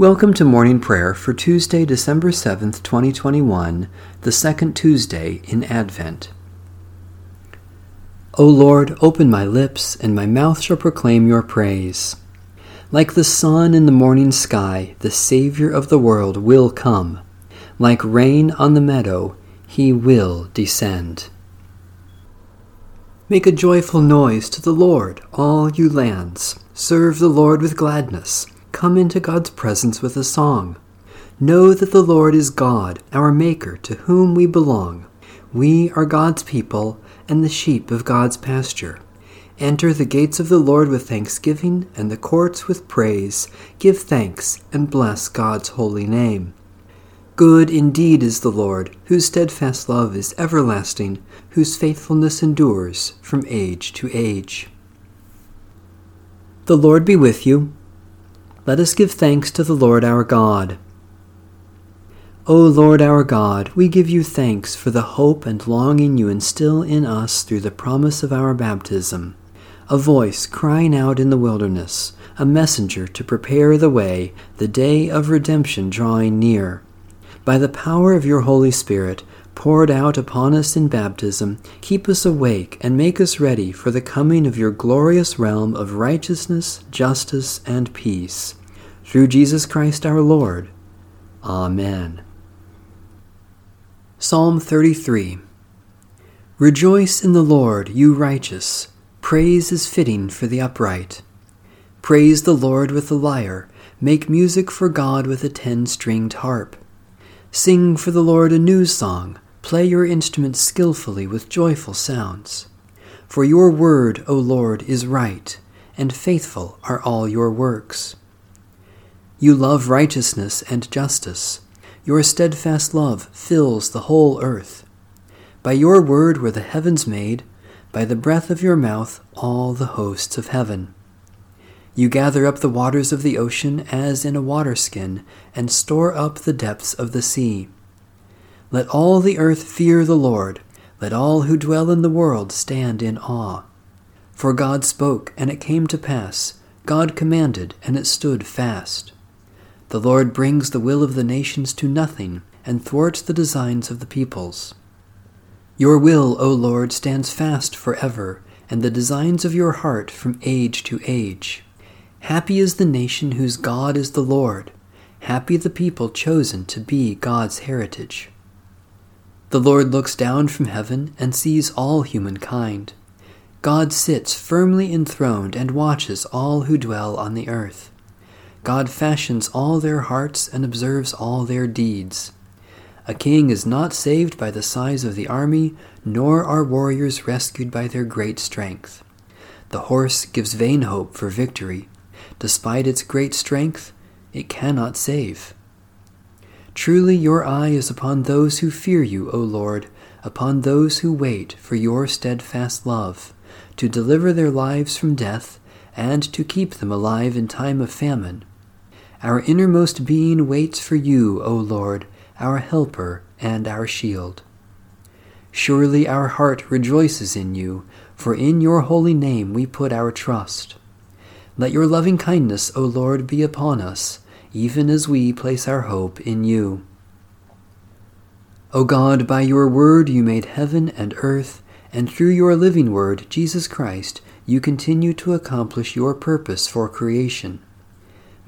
Welcome to morning prayer for Tuesday, December 7th, 2021, the second Tuesday in Advent. O Lord, open my lips, and my mouth shall proclaim your praise. Like the sun in the morning sky, the Savior of the world will come. Like rain on the meadow, he will descend. Make a joyful noise to the Lord, all you lands. Serve the Lord with gladness. Come into God's presence with a song. Know that the Lord is God, our Maker, to whom we belong. We are God's people and the sheep of God's pasture. Enter the gates of the Lord with thanksgiving and the courts with praise. Give thanks and bless God's holy name. Good indeed is the Lord, whose steadfast love is everlasting, whose faithfulness endures from age to age. The Lord be with you. Let us give thanks to the Lord our God. O Lord our God, we give you thanks for the hope and longing you instill in us through the promise of our baptism. A voice crying out in the wilderness, a messenger to prepare the way, the day of redemption drawing near. By the power of your Holy Spirit, poured out upon us in baptism, keep us awake and make us ready for the coming of your glorious realm of righteousness, justice, and peace. Through Jesus Christ our Lord. Amen. Psalm 33 Rejoice in the Lord, you righteous. Praise is fitting for the upright. Praise the Lord with the lyre. Make music for God with a ten stringed harp. Sing for the Lord a new song. Play your instruments skillfully with joyful sounds. For your word, O Lord, is right, and faithful are all your works. You love righteousness and justice. Your steadfast love fills the whole earth. By your word were the heavens made, by the breath of your mouth all the hosts of heaven. You gather up the waters of the ocean as in a waterskin, and store up the depths of the sea. Let all the earth fear the Lord, let all who dwell in the world stand in awe. For God spoke, and it came to pass, God commanded, and it stood fast. The Lord brings the will of the nations to nothing, and thwarts the designs of the peoples. Your will, O Lord, stands fast forever, and the designs of your heart from age to age. Happy is the nation whose God is the Lord. Happy the people chosen to be God's heritage. The Lord looks down from heaven and sees all humankind. God sits firmly enthroned and watches all who dwell on the earth. God fashions all their hearts and observes all their deeds. A king is not saved by the size of the army, nor are warriors rescued by their great strength. The horse gives vain hope for victory. Despite its great strength, it cannot save. Truly your eye is upon those who fear you, O Lord, upon those who wait for your steadfast love, to deliver their lives from death, and to keep them alive in time of famine. Our innermost being waits for you, O Lord, our helper and our shield. Surely our heart rejoices in you, for in your holy name we put our trust. Let your loving kindness, O Lord, be upon us, even as we place our hope in you. O God, by your word you made heaven and earth, and through your living word, Jesus Christ, you continue to accomplish your purpose for creation.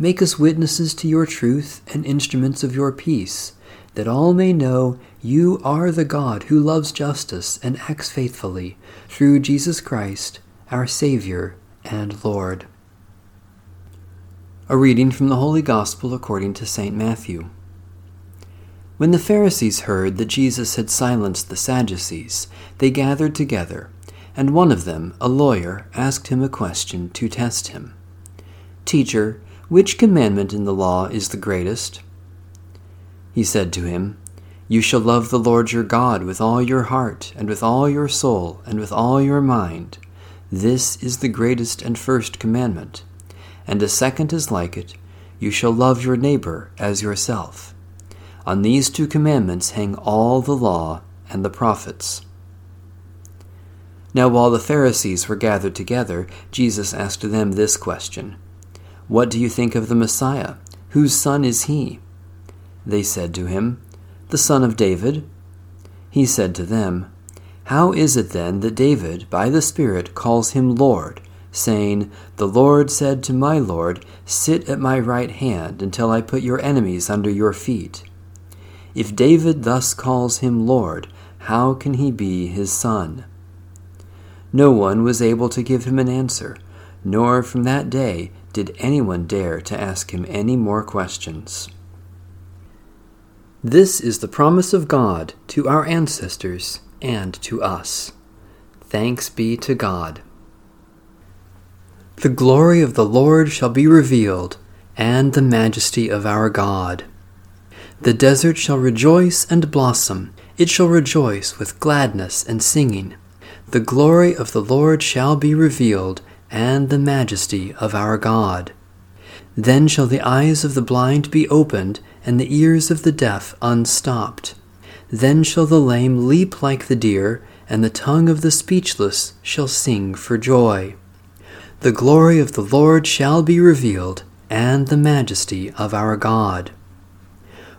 Make us witnesses to your truth and instruments of your peace, that all may know you are the God who loves justice and acts faithfully, through Jesus Christ, our Savior and Lord. A reading from the Holy Gospel according to St. Matthew. When the Pharisees heard that Jesus had silenced the Sadducees, they gathered together, and one of them, a lawyer, asked him a question to test him Teacher, which commandment in the law is the greatest? He said to him, You shall love the Lord your God with all your heart, and with all your soul, and with all your mind. This is the greatest and first commandment and a second is like it You shall love your neighbor as yourself. On these two commandments hang all the law and the prophets. Now, while the Pharisees were gathered together, Jesus asked them this question What do you think of the Messiah? Whose son is he? They said to him, The son of David. He said to them, How is it then that David, by the Spirit, calls him Lord, saying, The Lord said to my Lord, Sit at my right hand until I put your enemies under your feet? If David thus calls him Lord, how can he be his son? No one was able to give him an answer, nor from that day did anyone dare to ask him any more questions. This is the promise of God to our ancestors and to us. Thanks be to God. The glory of the Lord shall be revealed, and the majesty of our God. The desert shall rejoice and blossom, it shall rejoice with gladness and singing. The glory of the Lord shall be revealed, and the majesty of our God. Then shall the eyes of the blind be opened, and the ears of the deaf unstopped. Then shall the lame leap like the deer, and the tongue of the speechless shall sing for joy. The glory of the Lord shall be revealed, and the majesty of our God.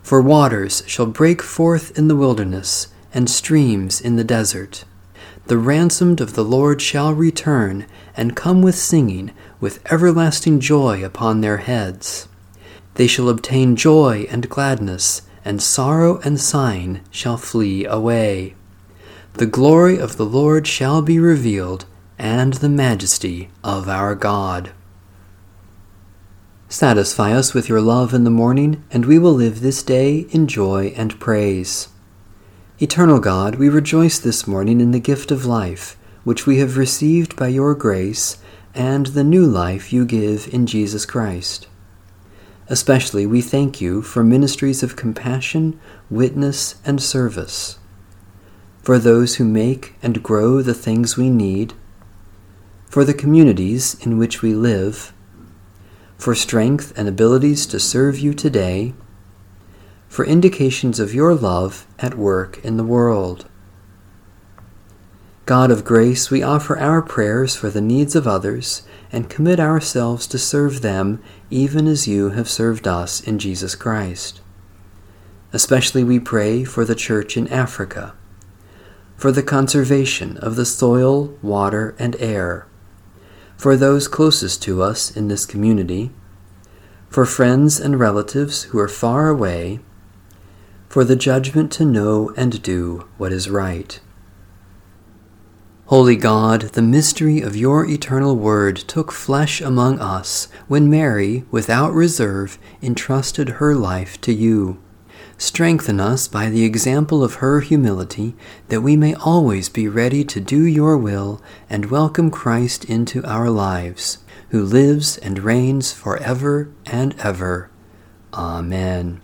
For waters shall break forth in the wilderness, and streams in the desert. The ransomed of the Lord shall return, and come with singing, with everlasting joy upon their heads. They shall obtain joy and gladness, and sorrow and sighing shall flee away. The glory of the Lord shall be revealed, and the majesty of our God. Satisfy us with your love in the morning, and we will live this day in joy and praise. Eternal God, we rejoice this morning in the gift of life, which we have received by your grace, and the new life you give in Jesus Christ. Especially we thank you for ministries of compassion, witness, and service, for those who make and grow the things we need, for the communities in which we live, for strength and abilities to serve you today, for indications of your love at work in the world. God of grace, we offer our prayers for the needs of others and commit ourselves to serve them even as you have served us in Jesus Christ. Especially we pray for the Church in Africa, for the conservation of the soil, water, and air, for those closest to us in this community, for friends and relatives who are far away, for the judgment to know and do what is right. Holy God, the mystery of your eternal word took flesh among us when Mary, without reserve, entrusted her life to you. Strengthen us by the example of her humility, that we may always be ready to do your will and welcome Christ into our lives, who lives and reigns for ever and ever. Amen.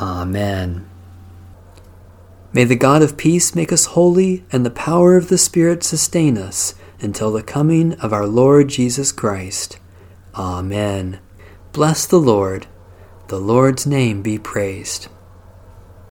Amen. May the God of peace make us holy, and the power of the Spirit sustain us until the coming of our Lord Jesus Christ. Amen. Bless the Lord. The Lord's name be praised.